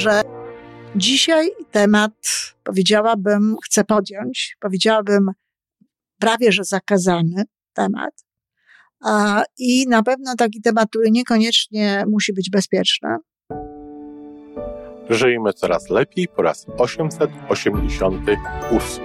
że dzisiaj temat, powiedziałabym, chcę podjąć, powiedziałabym prawie, że zakazany temat. I na pewno taki temat, który niekoniecznie musi być bezpieczny. Żyjmy coraz lepiej po raz 888.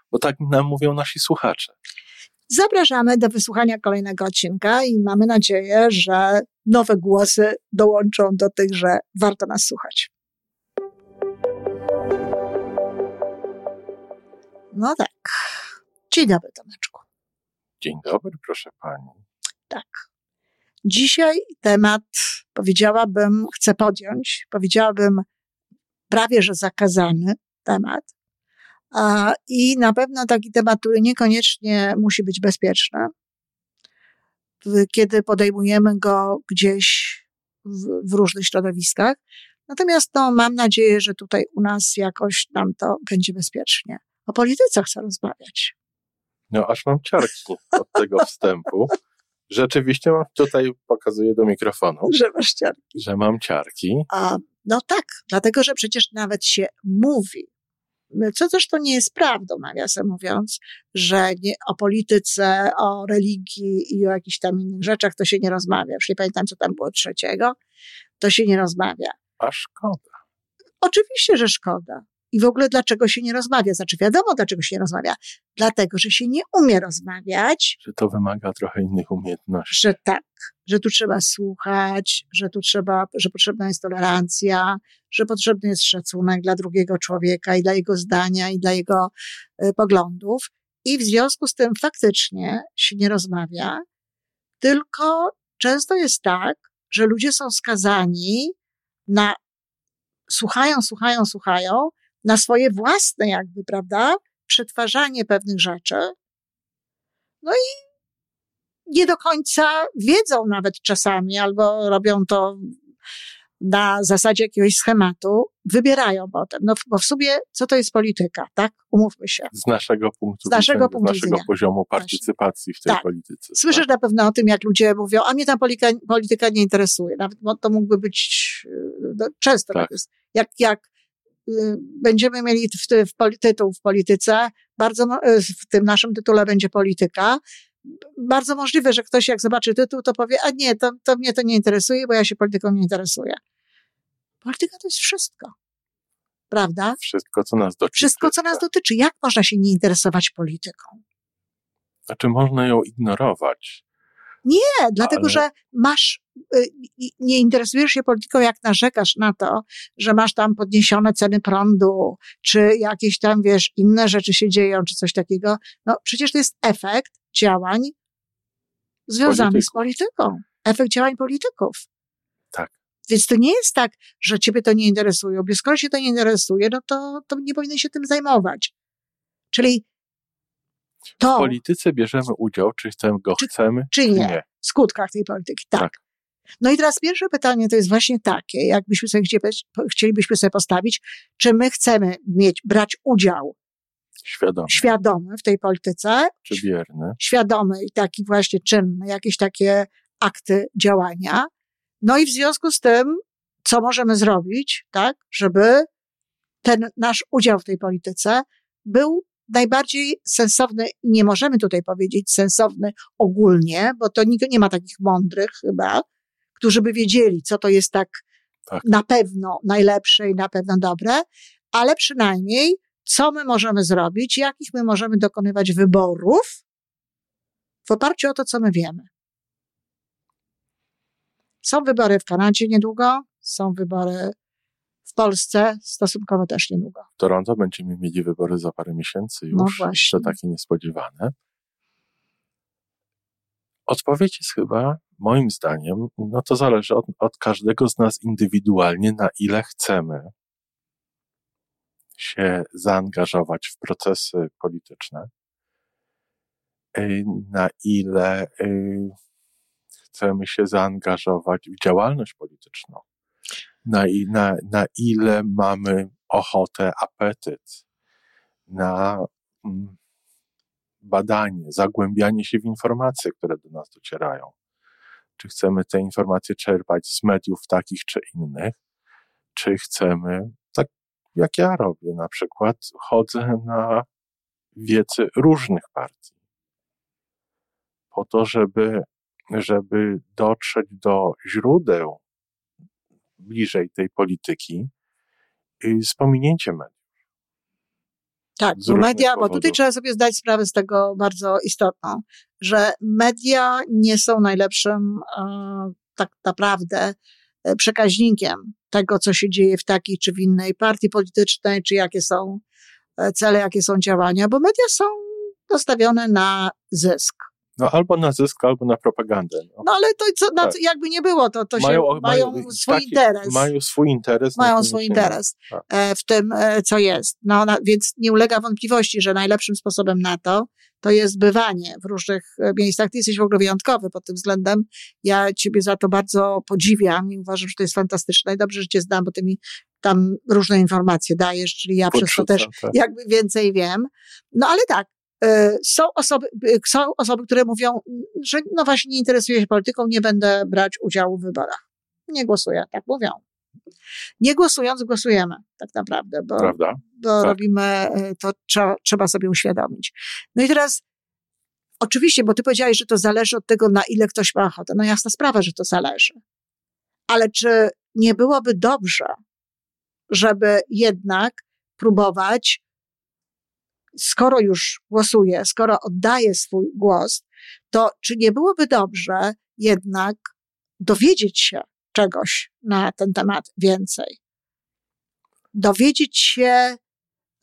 bo tak nam mówią nasi słuchacze. Zapraszamy do wysłuchania kolejnego odcinka i mamy nadzieję, że nowe głosy dołączą do tych, że warto nas słuchać. No tak. Dzień dobry, Tomeczku. Dzień dobry, proszę pani. Tak. Dzisiaj temat, powiedziałabym, chcę podjąć, powiedziałabym prawie, że zakazany temat, i na pewno taki temat, który niekoniecznie musi być bezpieczny, kiedy podejmujemy go gdzieś w, w różnych środowiskach. Natomiast no, mam nadzieję, że tutaj u nas jakoś nam to będzie bezpiecznie. O polityce chcę rozmawiać. No, aż mam ciarki od tego wstępu. Rzeczywiście mam, tutaj pokazuję do mikrofonu. Że masz ciarki. Że mam ciarki. A, no tak, dlatego, że przecież nawet się mówi, co zresztą nie jest prawdą, nawiasem mówiąc, że nie, o polityce, o religii i o jakichś tam innych rzeczach to się nie rozmawia. Już nie pamiętam, co tam było trzeciego. To się nie rozmawia. A szkoda. Oczywiście, że szkoda. I w ogóle dlaczego się nie rozmawia? Znaczy wiadomo, dlaczego się nie rozmawia. Dlatego, że się nie umie rozmawiać. Że to wymaga trochę innych umiejętności. Że tak, że tu trzeba słuchać, że tu trzeba, że potrzebna jest tolerancja, że potrzebny jest szacunek dla drugiego człowieka i dla jego zdania i dla jego y, poglądów. I w związku z tym faktycznie się nie rozmawia, tylko często jest tak, że ludzie są skazani na słuchają, słuchają, słuchają, na swoje własne jakby, prawda, przetwarzanie pewnych rzeczy. No i nie do końca wiedzą nawet czasami, albo robią to na zasadzie jakiegoś schematu, wybierają potem. No, bo w sumie, co to jest polityka, tak? Umówmy się. Z naszego punktu z naszego, widzenia, punktu z naszego widzenia. poziomu partycypacji w tej tak. polityce. Słyszysz tak? na pewno o tym, jak ludzie mówią, a mnie ta polityka, polityka nie interesuje. Nawet to mógłby być, no, często tak. tak jest. Jak, jak Y, będziemy mieli w, w, tytuł w polityce, bardzo, y, w tym naszym tytule będzie polityka. Bardzo możliwe, że ktoś jak zobaczy tytuł, to powie, a nie, to, to mnie to nie interesuje, bo ja się polityką nie interesuję. Polityka to jest wszystko. Prawda? Wszystko, co nas dotyczy. Wszystko, co nas dotyczy. Jak można się nie interesować polityką? Znaczy, można ją ignorować. Nie, dlatego Ale... że masz, y, nie interesujesz się polityką, jak narzekasz na to, że masz tam podniesione ceny prądu, czy jakieś tam, wiesz, inne rzeczy się dzieją, czy coś takiego. No przecież to jest efekt działań związanych z polityką. Efekt działań polityków. Tak. Więc to nie jest tak, że ciebie to nie interesuje, bo skoro się to nie interesuje, no to, to nie powinien się tym zajmować. Czyli to, w polityce bierzemy udział, czy chcemy go czy, chcemy, czy nie. nie. W skutkach tej polityki, tak. tak. No i teraz pierwsze pytanie to jest właśnie takie, jakbyśmy sobie chcielibyśmy sobie postawić, czy my chcemy mieć, brać udział świadomy, świadomy w tej polityce, czy bierny, świadomy i taki właśnie czynny, jakieś takie akty działania. No i w związku z tym, co możemy zrobić, tak, żeby ten nasz udział w tej polityce był najbardziej sensowny, nie możemy tutaj powiedzieć sensowny ogólnie, bo to nikt nie ma takich mądrych chyba, którzy by wiedzieli, co to jest tak, tak. na pewno najlepsze i na pewno dobre, ale przynajmniej co my możemy zrobić, jakich my możemy dokonywać wyborów w oparciu o to, co my wiemy. Są wybory w Kanadzie niedługo, są wybory w Polsce stosunkowo też niedługo. W Toronto będziemy mieli wybory za parę miesięcy już. No właśnie. To takie niespodziewane. Odpowiedź jest chyba, moim zdaniem, no to zależy od, od każdego z nas indywidualnie, na ile chcemy się zaangażować w procesy polityczne, y, na ile y, chcemy się zaangażować w działalność polityczną, na, na, na ile mamy ochotę, apetyt na mm, badanie, zagłębianie się w informacje, które do nas docierają. Czy chcemy te informacje czerpać z mediów takich czy innych, czy chcemy, tak jak ja robię na przykład, chodzę na wiecy różnych partii, po to, żeby, żeby dotrzeć do źródeł bliżej tej polityki z pominięciem mediów. Tak, bo media, bo tutaj trzeba sobie zdać sprawę z tego bardzo istotną, że media nie są najlepszym e, tak naprawdę e, przekaźnikiem tego, co się dzieje w takiej czy w innej partii politycznej, czy jakie są e, cele, jakie są działania, bo media są nastawione na zysk. No albo na zysk, albo na propagandę. No, no ale to co, no, tak. jakby nie było, to, to mają, się, mają, mają swój taki, interes. Mają swój interes. Mają swój interes tak. E, w tym, e, co jest. No, na, więc nie ulega wątpliwości, że najlepszym sposobem na to, to jest bywanie w różnych e, miejscach. Ty jesteś w ogóle wyjątkowy pod tym względem. Ja ciebie za to bardzo podziwiam i uważam, że to jest fantastyczne i dobrze, że cię znam, bo ty mi tam różne informacje dajesz, czyli ja przez to też tak. jakby więcej wiem. No ale tak, są osoby, e, są osoby, które mówią, że no właśnie nie interesuję się polityką, nie będę brać udziału w wyborach. Nie głosuję, tak mówią. Nie głosując, głosujemy, tak naprawdę, bo, Prawda? bo tak. robimy, e, to trzeba, trzeba sobie uświadomić. No i teraz, oczywiście, bo ty powiedziałeś, że to zależy od tego, na ile ktoś ma ochotę. No jasna sprawa, że to zależy. Ale czy nie byłoby dobrze, żeby jednak próbować skoro już głosuje, skoro oddaje swój głos, to czy nie byłoby dobrze jednak dowiedzieć się czegoś na ten temat więcej? Dowiedzieć się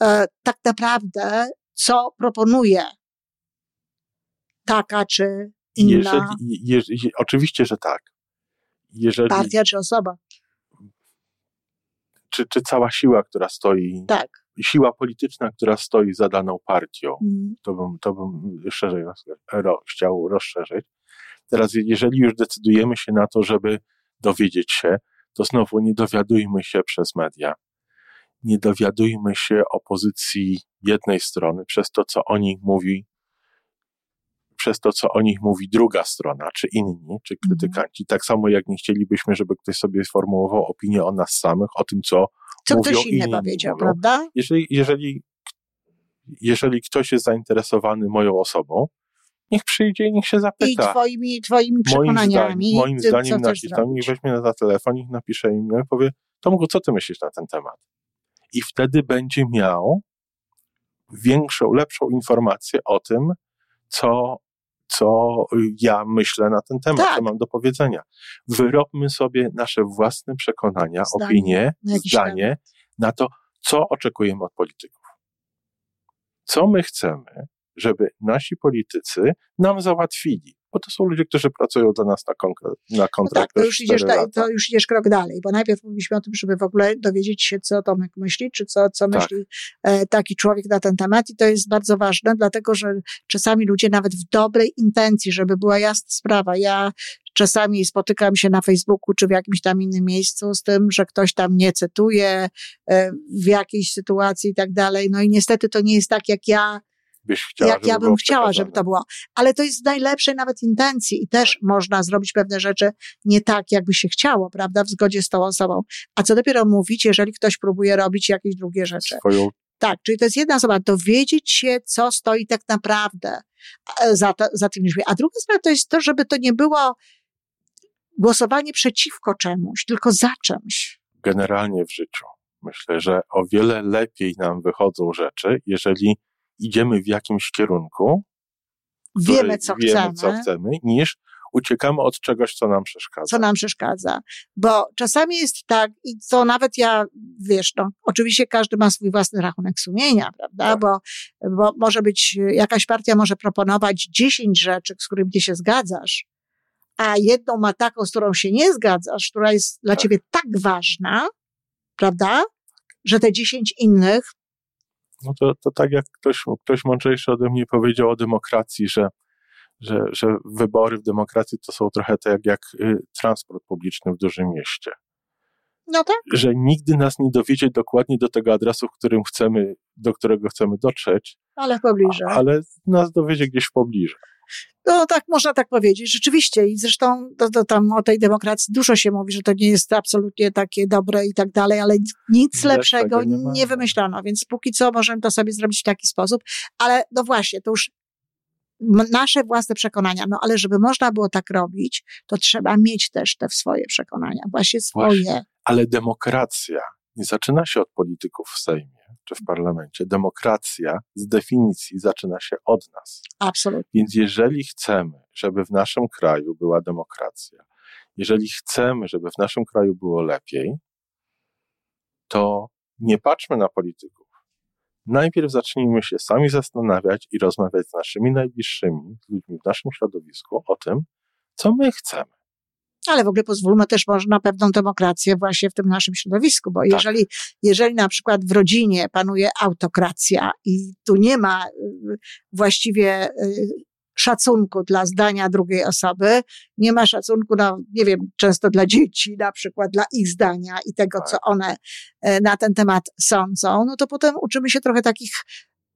e, tak naprawdę, co proponuje taka czy inna. Jeżeli, jeżeli, oczywiście, że tak. Jeżeli, Partia czy osoba. Czy, czy cała siła, która stoi tak siła polityczna, która stoi za daną partią. Mm. To bym, to bym szerzej ro, chciał rozszerzyć. Teraz, jeżeli już decydujemy się na to, żeby dowiedzieć się, to znowu nie dowiadujmy się przez media. Nie dowiadujmy się o pozycji jednej strony przez to, co o nich mówi, przez to, co o nich mówi druga strona, czy inni, czy mhm. krytykanci. Tak samo jak nie chcielibyśmy, żeby ktoś sobie sformułował opinię o nas samych, o tym, co co ktoś inny powiedział, mówią. prawda? Jeżeli, jeżeli, jeżeli ktoś jest zainteresowany moją osobą, niech przyjdzie i niech się zapyta. I twoimi, twoimi przekonaniami. Moim, moim zdaniem napisze, niech weźmie na telefon, niech napisze im i powie, Tomku, co ty myślisz na ten temat? I wtedy będzie miał większą, lepszą informację o tym, co co ja myślę na ten temat, tak. co mam do powiedzenia. Wyrobmy sobie nasze własne przekonania, zdanie. opinie, zdanie na to, co oczekujemy od polityków. Co my chcemy, żeby nasi politycy nam załatwili bo to są ludzie, którzy pracują dla nas na, konkret, na kontrakt. No tak, to już, idziesz, to już idziesz krok dalej, bo najpierw mówiliśmy o tym, żeby w ogóle dowiedzieć się, co Tomek myśli, czy co, co tak. myśli e, taki człowiek na ten temat i to jest bardzo ważne, dlatego, że czasami ludzie nawet w dobrej intencji, żeby była jasna sprawa, ja czasami spotykam się na Facebooku czy w jakimś tam innym miejscu z tym, że ktoś tam nie cytuje e, w jakiejś sytuacji i tak dalej, no i niestety to nie jest tak, jak ja byś chciała, jak ja bym chciała, żeby to było. Ale to jest w najlepszej nawet intencji i też można zrobić pewne rzeczy nie tak, jakby się chciało, prawda, w zgodzie z tą osobą. A co dopiero mówić, jeżeli ktoś próbuje robić jakieś drugie rzeczy. Swoją tak, czyli to jest jedna osoba, dowiedzieć się, co stoi tak naprawdę e, za, to, za tym liczbą. A druga sprawa to jest to, żeby to nie było głosowanie przeciwko czemuś, tylko za czymś. Generalnie w życiu. Myślę, że o wiele lepiej nam wychodzą rzeczy, jeżeli idziemy w jakimś kierunku, wiemy, co wiemy, chcemy. co chcemy, niż uciekamy od czegoś, co nam przeszkadza. Co nam przeszkadza. Bo czasami jest tak, i to nawet ja, wiesz, no, oczywiście każdy ma swój własny rachunek sumienia, prawda? Tak. Bo, bo może być, jakaś partia może proponować 10 rzeczy, z którymi ty się zgadzasz, a jedną ma taką, z którą się nie zgadzasz, która jest dla tak. ciebie tak ważna, prawda? Że te 10 innych. No to, to tak jak ktoś, ktoś mądrzejszy ode mnie powiedział o demokracji, że że, że wybory w demokracji to są trochę tak jak, jak y, transport publiczny w dużym mieście. No tak. Że nigdy nas nie dowiedzie dokładnie do tego adresu, którym chcemy, do którego chcemy dotrzeć. Ale w pobliżu. Ale nas dowiedzie gdzieś w pobliżu. No tak, można tak powiedzieć, rzeczywiście. I zresztą to, to tam o tej demokracji dużo się mówi, że to nie jest absolutnie takie dobre i tak dalej, ale nic lepszego nie, nie wymyślono, więc póki co możemy to sobie zrobić w taki sposób. Ale no właśnie, to już nasze własne przekonania. No ale żeby można było tak robić, to trzeba mieć też te swoje przekonania, właśnie swoje. Właśnie. Ale demokracja nie zaczyna się od polityków w Sejmie czy w parlamencie. Demokracja z definicji zaczyna się od nas. Absolutnie. Więc jeżeli chcemy, żeby w naszym kraju była demokracja, jeżeli chcemy, żeby w naszym kraju było lepiej, to nie patrzmy na polityków najpierw zacznijmy się sami zastanawiać i rozmawiać z naszymi najbliższymi, ludźmi w naszym środowisku o tym, co my chcemy. Ale w ogóle pozwólmy też może na pewną demokrację właśnie w tym naszym środowisku, bo tak. jeżeli, jeżeli na przykład w rodzinie panuje autokracja i tu nie ma y, właściwie y, szacunku dla zdania drugiej osoby, nie ma szacunku, no, nie wiem, często dla dzieci, na przykład dla ich zdania i tego, co tak. one e, na ten temat sądzą, no to potem uczymy się trochę takich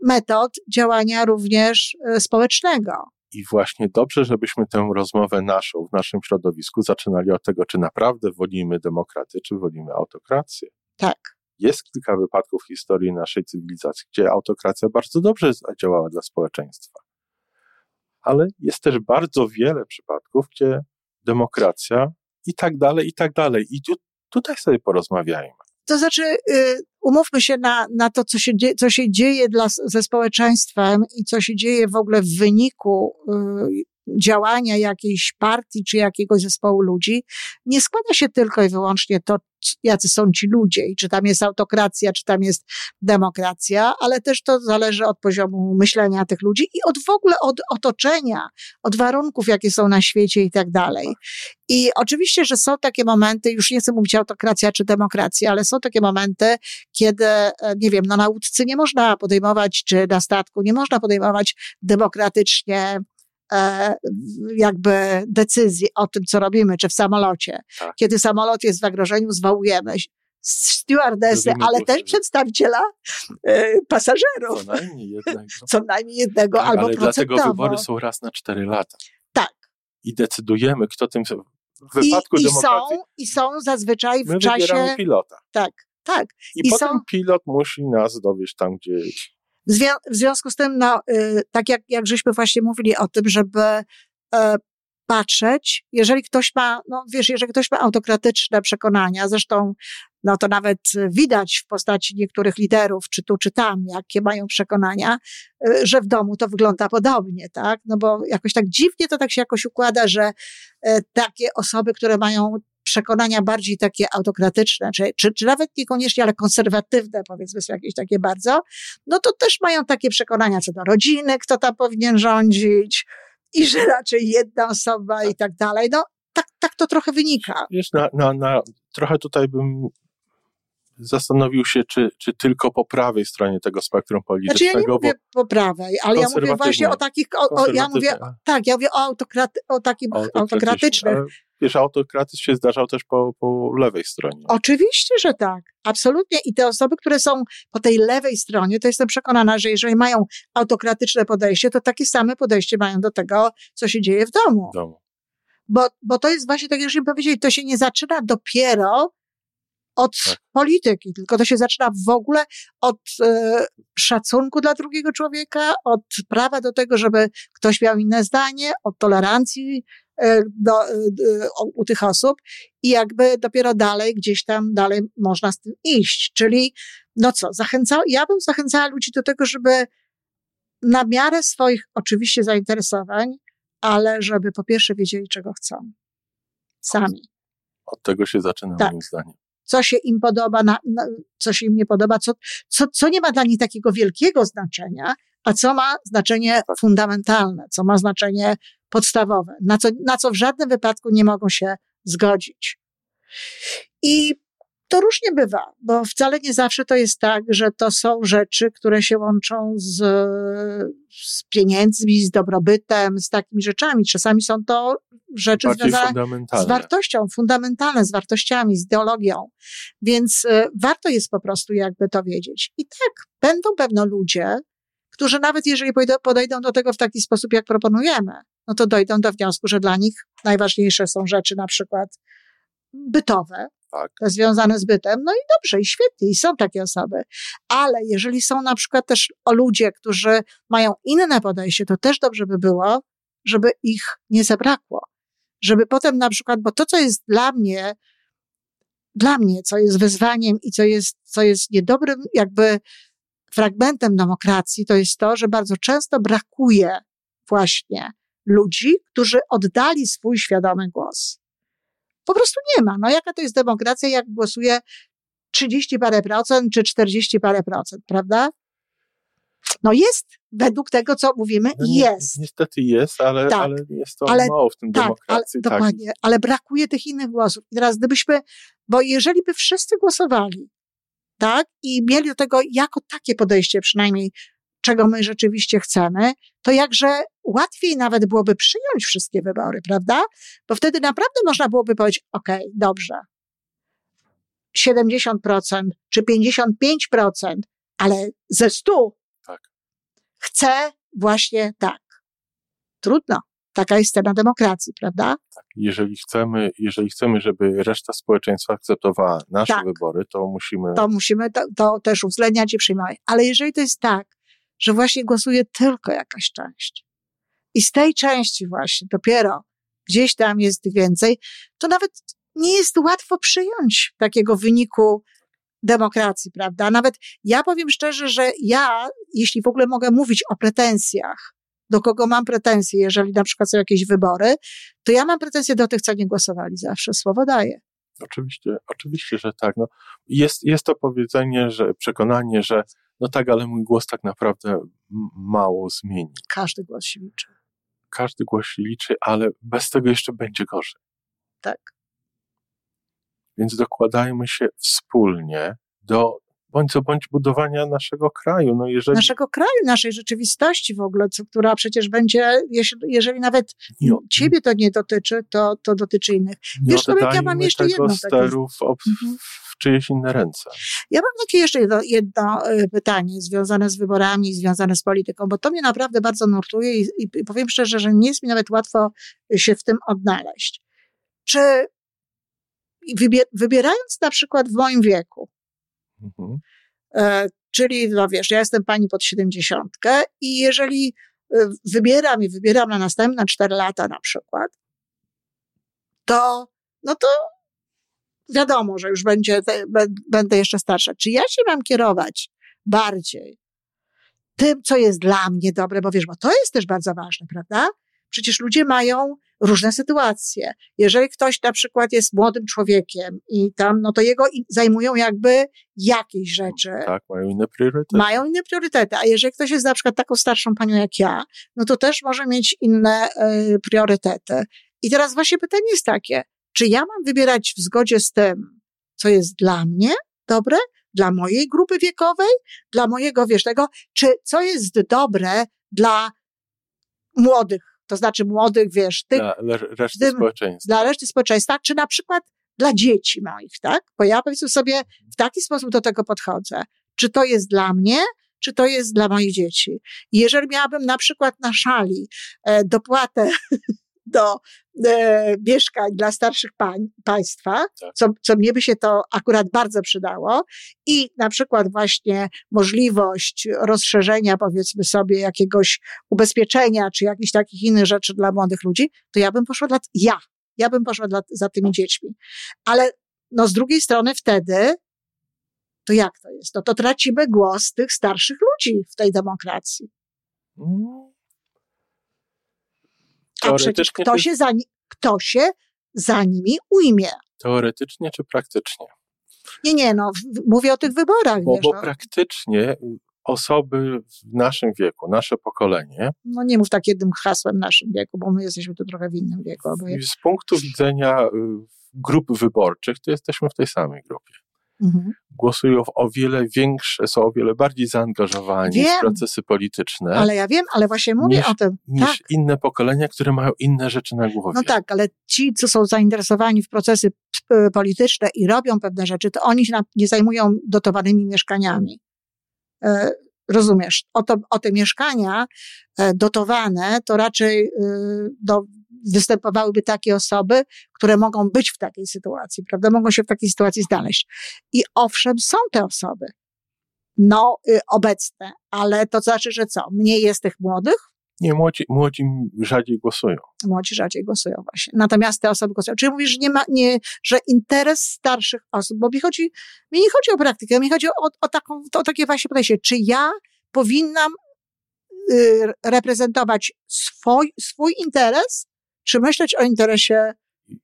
metod działania również e, społecznego. I właśnie dobrze, żebyśmy tę rozmowę naszą w naszym środowisku zaczynali od tego, czy naprawdę wolimy demokrację, czy wolimy autokrację. Tak. Jest kilka wypadków w historii naszej cywilizacji, gdzie autokracja bardzo dobrze działała dla społeczeństwa ale jest też bardzo wiele przypadków, gdzie demokracja i tak dalej, i tak dalej. I tu, tutaj sobie porozmawiajmy. To znaczy, y, umówmy się na, na to, co się, dzieje, co się dzieje dla, ze społeczeństwem i co się dzieje w ogóle w wyniku y, działania jakiejś partii czy jakiegoś zespołu ludzi, nie składa się tylko i wyłącznie to, jacy są ci ludzie i czy tam jest autokracja, czy tam jest demokracja, ale też to zależy od poziomu myślenia tych ludzi i od w ogóle od otoczenia, od warunków, jakie są na świecie i tak dalej. I oczywiście, że są takie momenty, już nie chcę mówić autokracja czy demokracja, ale są takie momenty, kiedy, e, nie wiem, no na łódce nie można podejmować, czy na statku nie można podejmować demokratycznie jakby decyzji o tym, co robimy, czy w samolocie. Tak. Kiedy samolot jest w zagrożeniu, zwołujemy stewardesy, ale też przedstawiciela e, pasażerów. Co najmniej jednego. Co najmniej jednego tak, albo ale dlatego wybory są raz na cztery lata. Tak. I decydujemy, kto tym w wypadku I, i są, I są zazwyczaj w my czasie... pilota. Tak, tak. I, I potem są... pilot musi nas dowieść tam, gdzie w, w związku z tym, no, y, tak jak, jak żeśmy właśnie mówili o tym, żeby y, patrzeć, jeżeli ktoś ma, no wiesz, jeżeli ktoś ma autokratyczne przekonania, zresztą no to nawet widać w postaci niektórych liderów, czy tu, czy tam, jakie mają przekonania, y, że w domu to wygląda podobnie, tak? No bo jakoś tak dziwnie to tak się jakoś układa, że y, takie osoby, które mają przekonania bardziej takie autokratyczne, czy, czy, czy nawet niekoniecznie, ale konserwatywne, powiedzmy sobie jakieś takie bardzo, no to też mają takie przekonania co do rodziny, kto tam powinien rządzić i że raczej jedna osoba i tak dalej. No tak, tak to trochę wynika. Wiesz, na, na, na, trochę tutaj bym zastanowił się, czy, czy tylko po prawej stronie tego spektrum politycznego. Znaczy ja nie mówię po prawej, ale ja mówię właśnie o takich, o, o, ja mówię, tak, ja mówię o, autokrat, o takim autokratycznych. Wiesz, autokratyzm się zdarzał też po, po lewej stronie. Oczywiście, że tak. Absolutnie. I te osoby, które są po tej lewej stronie, to jestem przekonana, że jeżeli mają autokratyczne podejście, to takie same podejście mają do tego, co się dzieje w domu. W domu. Bo, bo to jest właśnie tak, jak żeśmy powiedzieli, to się nie zaczyna dopiero od tak. polityki, tylko to się zaczyna w ogóle od e, szacunku dla drugiego człowieka, od prawa do tego, żeby ktoś miał inne zdanie, od tolerancji e, do, e, u tych osób i jakby dopiero dalej, gdzieś tam dalej można z tym iść. Czyli, no co, zachęcał, ja bym zachęcała ludzi do tego, żeby na miarę swoich oczywiście zainteresowań ale żeby po pierwsze wiedzieli, czego chcą. Sami. Od tego się zaczyna, Tak. moim zdaniem. Co się im podoba, na, na, co się im nie podoba, co, co, co nie ma dla nich takiego wielkiego znaczenia, a co ma znaczenie fundamentalne, co ma znaczenie podstawowe, na co, na co w żadnym wypadku nie mogą się zgodzić. I to różnie bywa, bo wcale nie zawsze to jest tak, że to są rzeczy, które się łączą z, z pieniędzmi, z dobrobytem, z takimi rzeczami. Czasami są to rzeczy Bardziej związane z wartością, fundamentalne, z wartościami, z ideologią. Więc y, warto jest po prostu jakby to wiedzieć. I tak, będą pewno ludzie, którzy nawet jeżeli podejdą do tego w taki sposób, jak proponujemy, no to dojdą do wniosku, że dla nich najważniejsze są rzeczy na przykład bytowe, Tak. związane z bytem. No i dobrze, i świetnie, i są takie osoby. Ale jeżeli są na przykład też o ludzie, którzy mają inne podejście, to też dobrze by było, żeby ich nie zabrakło. Żeby potem na przykład, bo to, co jest dla mnie, dla mnie, co jest wyzwaniem i co jest, co jest niedobrym jakby fragmentem demokracji, to jest to, że bardzo często brakuje właśnie ludzi, którzy oddali swój świadomy głos. Po prostu nie ma. No jaka to jest demokracja, jak głosuje 30 parę procent czy 40 parę procent, prawda? No jest, według tego, co mówimy, No ni- jest. Niestety jest, ale, Tak. ale jest to Ale- mało w tym Tak, ale, demokracji. tak. dokładnie, ale brakuje tych innych głosów. I teraz gdybyśmy, bo jeżeli by wszyscy głosowali, tak, i mieli do tego jako takie podejście przynajmniej, czego my rzeczywiście chcemy, to jakże łatwiej nawet byłoby przyjąć wszystkie wybory, prawda? Bo wtedy naprawdę można byłoby powiedzieć, okej, dobrze, 70% czy 55%, ale ze 100 Tak. chcę właśnie tak. Trudno. Taka jest cena demokracji, prawda? Jeżeli chcemy, jeżeli chcemy, żeby reszta społeczeństwa akceptowała nasze Tak. wybory, to musimy. to musimy to, to też uwzględniać i przyjmować. Ale jeżeli to jest tak, że właśnie głosuje tylko jakaś część i z tej części właśnie dopiero gdzieś tam jest więcej, to nawet nie jest łatwo przyjąć takiego wyniku demokracji, prawda? Nawet ja powiem szczerze, że ja, jeśli w ogóle mogę mówić o pretensjach, do kogo mam pretensje, jeżeli na przykład są jakieś wybory, to ja mam pretensje do tych, co nie głosowali zawsze. Słowo daję. Oczywiście, oczywiście, że tak. No, jest, jest to powiedzenie, że przekonanie, że no tak, ale mój głos tak naprawdę mało zmieni. Każdy głos się liczy. Każdy głos się liczy, ale bez tego jeszcze będzie gorzej. Tak. Więc dokładajmy się wspólnie do bądź co bądź budowania naszego kraju. No jeżeli naszego kraju, naszej rzeczywistości w ogóle, co, która przecież będzie, jeśli, jeżeli nawet nie, ciebie to nie dotyczy, to, to dotyczy innych. nie Wiesz, Tomek, ja mam jeszcze jedno takie- steru w, ob- Mhm. Czyjeś inne ręce. Ja mam takie jeszcze jedno, jedno e, pytanie związane z wyborami, związane z polityką, bo to mnie naprawdę bardzo nurtuje i, i powiem szczerze, że nie jest mi nawet łatwo się w tym odnaleźć. Czy wybier- wybierając na przykład w moim wieku, Mhm. E, czyli, no wiesz, ja jestem pani pod siedemdziesiątkę i jeżeli e, wybieram i wybieram na następne cztery lata na przykład, to, no to wiadomo, że już będzie, będę jeszcze starsza. Czy ja się mam kierować bardziej tym, co jest dla mnie dobre, bo wiesz, bo to jest też bardzo ważne, prawda? Przecież ludzie mają różne sytuacje. Jeżeli ktoś na przykład jest młodym człowiekiem i tam, no to jego zajmują jakby jakieś rzeczy, Tak, mają inne priorytety. mają inne priorytety. A jeżeli ktoś jest na przykład taką starszą panią jak ja, no to też może mieć inne e, priorytety. I teraz właśnie pytanie jest takie, czy ja mam wybierać w zgodzie z tym, co jest dla mnie dobre, dla mojej grupy wiekowej, dla mojego, wiesz, tego, czy co jest dobre dla młodych, to znaczy młodych, wiesz, tych, dla reszty tym- społeczeństwa. dla reszty społeczeństwa, czy na przykład dla dzieci moich, tak? Bo ja powiedzmy sobie w taki sposób do tego podchodzę. Czy to jest dla mnie, czy to jest dla moich dzieci? I jeżeli miałabym na przykład na szali e, dopłatę do e, mieszkań dla starszych pań, państwa, Tak. co, co mnie by się to akurat bardzo przydało i na przykład właśnie możliwość rozszerzenia powiedzmy sobie jakiegoś ubezpieczenia czy jakichś takich innych rzeczy dla młodych ludzi, to ja bym poszła dla, ja, ja bym poszła dla, za tymi dziećmi. Ale no z drugiej strony wtedy, to jak to jest? No to tracimy głos tych starszych ludzi w tej demokracji. Mm, A przecież kto się, za, kto się za nimi ujmie? Teoretycznie czy praktycznie? Nie, nie, no, mówię o tych wyborach. Bo, wiesz, bo no. praktycznie osoby w naszym wieku, nasze pokolenie, no nie mów tak jednym hasłem naszym wieku, bo my jesteśmy tu trochę w innym wieku. Z punktu widzenia y, grup wyborczych, to jesteśmy w tej samej grupie. Mhm. Głosują o wiele większe, są o wiele bardziej zaangażowani Wiem. w procesy polityczne Ale ja wiem, ale właśnie mówię Niż- o tym. niż Tak, inne pokolenia, które mają inne rzeczy na głowie. no tak, ale ci, co są zainteresowani w procesy p- polityczne i robią pewne rzeczy, to oni się nie zajmują dotowanymi mieszkaniami. E, rozumiesz? O, to, o te mieszkania e, dotowane, to raczej e, do, występowałyby takie osoby, które mogą być w takiej sytuacji, prawda? Mogą się w takiej sytuacji znaleźć. I owszem, są te osoby, no, y, obecne, ale to znaczy, że co? Mniej jest tych młodych, Nie, młodzi, młodzi rzadziej głosują. młodzi rzadziej głosują właśnie. Natomiast te osoby głosują. Czyli mówisz, że nie ma, nie, że interes starszych osób, bo mi chodzi, mi nie chodzi o praktykę, mi chodzi o, o taką, o takie właśnie podejście. Czy ja powinnam y, reprezentować swój, swój interes, czy myśleć o interesie,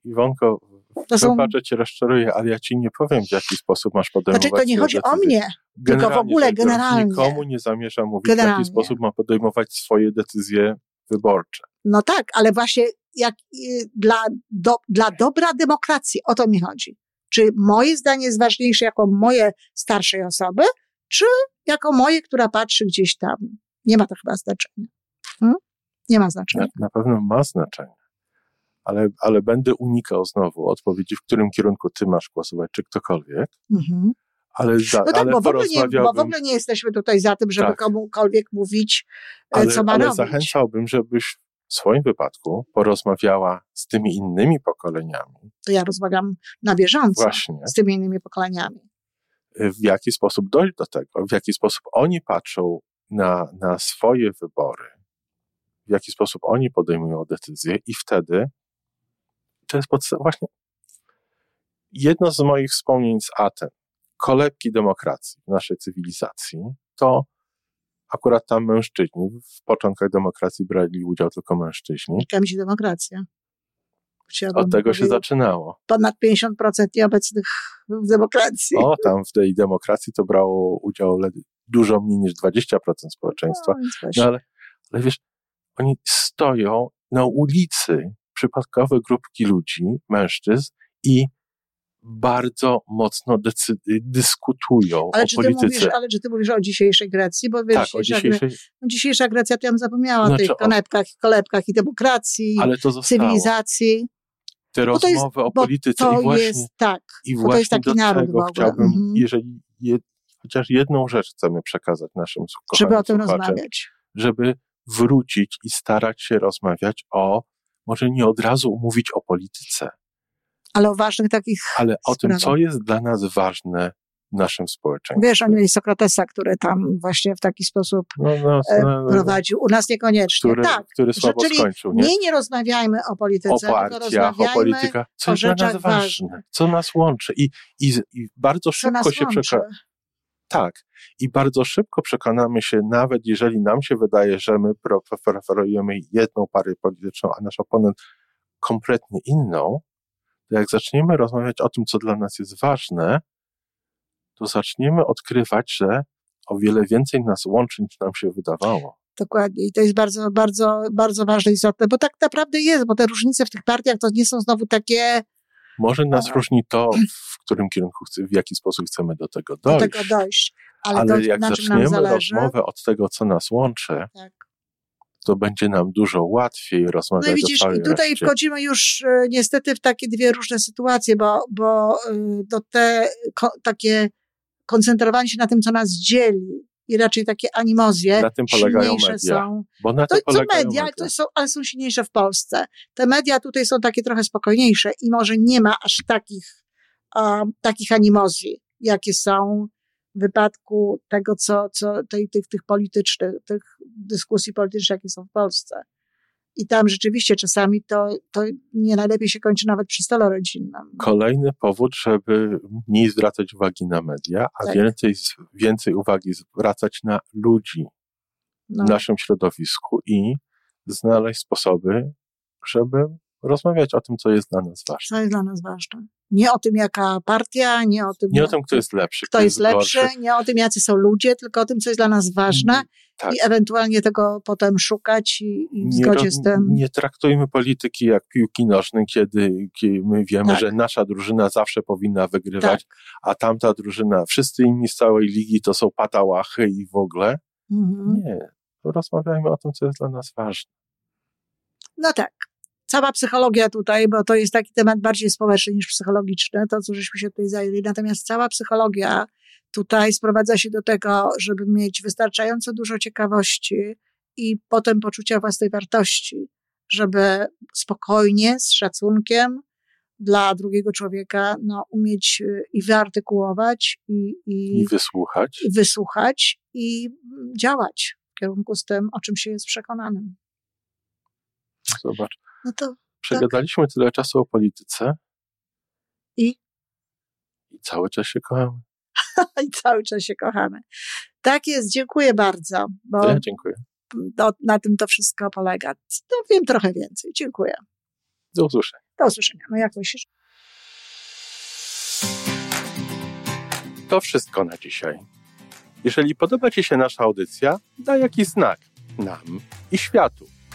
Iwonko, to są, wybacz, że cię rozczaruję, ale ja ci nie powiem, w jaki sposób masz podejmować znaczy to nie chodzi o decyzje. mnie, tylko w Generalnie ogóle, generalnie. Nikomu nie zamierzam mówić, w Generalnie. jaki sposób ma podejmować swoje decyzje wyborcze. no tak, ale właśnie jak, y, dla, do, dla dobra demokracji, o to mi chodzi. Czy moje zdanie jest ważniejsze jako moje starszej osoby, czy jako moje, która patrzy gdzieś tam? Nie ma to chyba znaczenia. Hmm? Nie ma znaczenia. Na, na pewno ma znaczenie. Ale, ale będę unikał znowu odpowiedzi, w którym kierunku ty masz głosować, czy ktokolwiek. Mhm. Ale, za, No tak, ale bo w, ogóle nie, bo w ogóle nie jesteśmy tutaj za tym, żeby Tak. komukolwiek mówić, e, ale, co ma ale robić. zachęcałbym, żebyś w swoim wypadku porozmawiała z tymi innymi pokoleniami. To ja rozmawiam na bieżąco Właśnie. z tymi innymi pokoleniami. w jaki sposób dojść do tego, w jaki sposób oni patrzą na, na swoje wybory, w jaki sposób oni podejmują decyzje i wtedy to jest podstawa, właśnie jedno z moich wspomnień z Aten, kolebki demokracji w naszej cywilizacji, to akurat tam mężczyźni, w początkach demokracji brali udział tylko mężczyźni, Jaka mi się demokracja? Chciałabym od tego się zaczynało. Ponad 50% nieobecnych w demokracji. O, tam w tej demokracji to brało udział dużo mniej niż 20% społeczeństwa. No. No ale, ale wiesz, oni stoją na ulicy, przypadkowe grupki ludzi, mężczyzn i bardzo mocno dyskutują ale, o polityce. mówisz, ale czy ty mówisz o dzisiejszej Grecji? Bo wiesz, tak, o dzisiejszej, no, dzisiejsza Grecja, to ja bym zapomniała o Znaczy, tych o- konepkach, kolebkach i demokracji, ale to zostało. cywilizacji. Te bo to jest- rozmowy o polityce to i właśnie, jest tak. i bo to właśnie jest taki do naród tego chciałbym, Mhm. jeżeli jed, chociaż jedną rzecz chcemy przekazać naszym Żeby o tym rozmawiać. żeby wrócić i starać się rozmawiać o, może nie od razu mówić o polityce, Ale o ważnych takich, ale o tym, sprawach. co jest dla nas ważne w naszym społeczeństwie. wiesz, oni mieli Sokratesa, który tam właśnie w taki sposób no, no, e, no, no, prowadził. U nas niekoniecznie. który, tak. który słabo czyli skończył, nie? Nie, nie rozmawiajmy o polityce, o partiach, o politykach, co o jest dla nas ważne, ważnych. co nas łączy. I, i, i bardzo szybko się łączy. Tak. I bardzo szybko przekonamy się, nawet jeżeli nam się wydaje, że my preferujemy jedną partię polityczną, a nasz oponent kompletnie inną, to jak zaczniemy rozmawiać o tym, co dla nas jest ważne, to zaczniemy odkrywać, że o wiele więcej nas łączy, niż nam się wydawało. Dokładnie. I to jest bardzo, bardzo, bardzo ważne istotne, bo tak naprawdę jest, bo te różnice w tych partiach to nie są znowu takie Może nas Aha. różni to, w którym kierunku, w jaki sposób chcemy do tego do dojść. tego dojść. Ale, Ale to, jak zaczniemy rozmowę od tego, co nas łączy, Tak. to będzie nam dużo łatwiej rozmawiać No i widzisz, o i tutaj reszcie. wchodzimy już e, niestety w takie dwie różne sytuacje, bo, bo e, to te ko, takie koncentrowanie się na tym, co nas dzieli i raczej takie animozje Na tym polegają silniejsze media. są. Bo na To, tym co media, media. to są, ale są silniejsze w Polsce. Te media tutaj są takie trochę spokojniejsze i może nie ma aż takich, um, takich animozji, jakie są w wypadku tego, co, co tej, tych, tych politycznych, tych dyskusji politycznych, jakie są w Polsce. I tam rzeczywiście czasami to, to nie najlepiej się kończy nawet przy stole rodzinnym. Kolejny powód, żeby mniej zwracać uwagi na media, a Tak. więcej, więcej uwagi zwracać na ludzi No, w naszym środowisku i znaleźć sposoby żeby rozmawiać o tym, co jest dla nas ważne. Co jest dla nas ważne. Nie o tym, jaka partia, nie o tym, nie o tym kto jest lepszy. Kto, kto jest, jest lepszy, gorszy. nie o tym, jacy są ludzie, tylko o tym, co jest dla nas ważne mm, tak. i ewentualnie tego potem szukać i, i w zgodzie z tym. Nie traktujmy polityki jak piłki nożnej, kiedy, kiedy my wiemy, tak. że nasza drużyna zawsze powinna wygrywać, tak. a tamta drużyna, wszyscy inni z całej ligi to są patałachy i w ogóle. Mhm. Nie. Rozmawiajmy o tym, co jest dla nas ważne. No tak cała psychologia tutaj, bo to jest taki temat bardziej społeczny niż psychologiczny, to co żeśmy się tutaj zajęli. Natomiast cała psychologia tutaj sprowadza się do tego, żeby mieć wystarczająco dużo ciekawości i potem poczucia własnej wartości, żeby spokojnie, z szacunkiem dla drugiego człowieka, no, umieć y, i wyartykułować, i, i, I wysłuchać. I wysłuchać, i działać w kierunku z tym, o czym się jest przekonanym. Zobacz. No to. Przegadaliśmy tak. tyle czasu o polityce. I? I cały czas się kochamy. I cały czas się kochamy. Tak jest, dziękuję bardzo. Bo ja dziękuję. Na tym to wszystko polega. No, wiem trochę więcej. Dziękuję. Do usłyszenia. Do usłyszenia. No jak myślisz? To wszystko na dzisiaj. Jeżeli podoba Ci się nasza audycja, daj jakiś znak nam i światu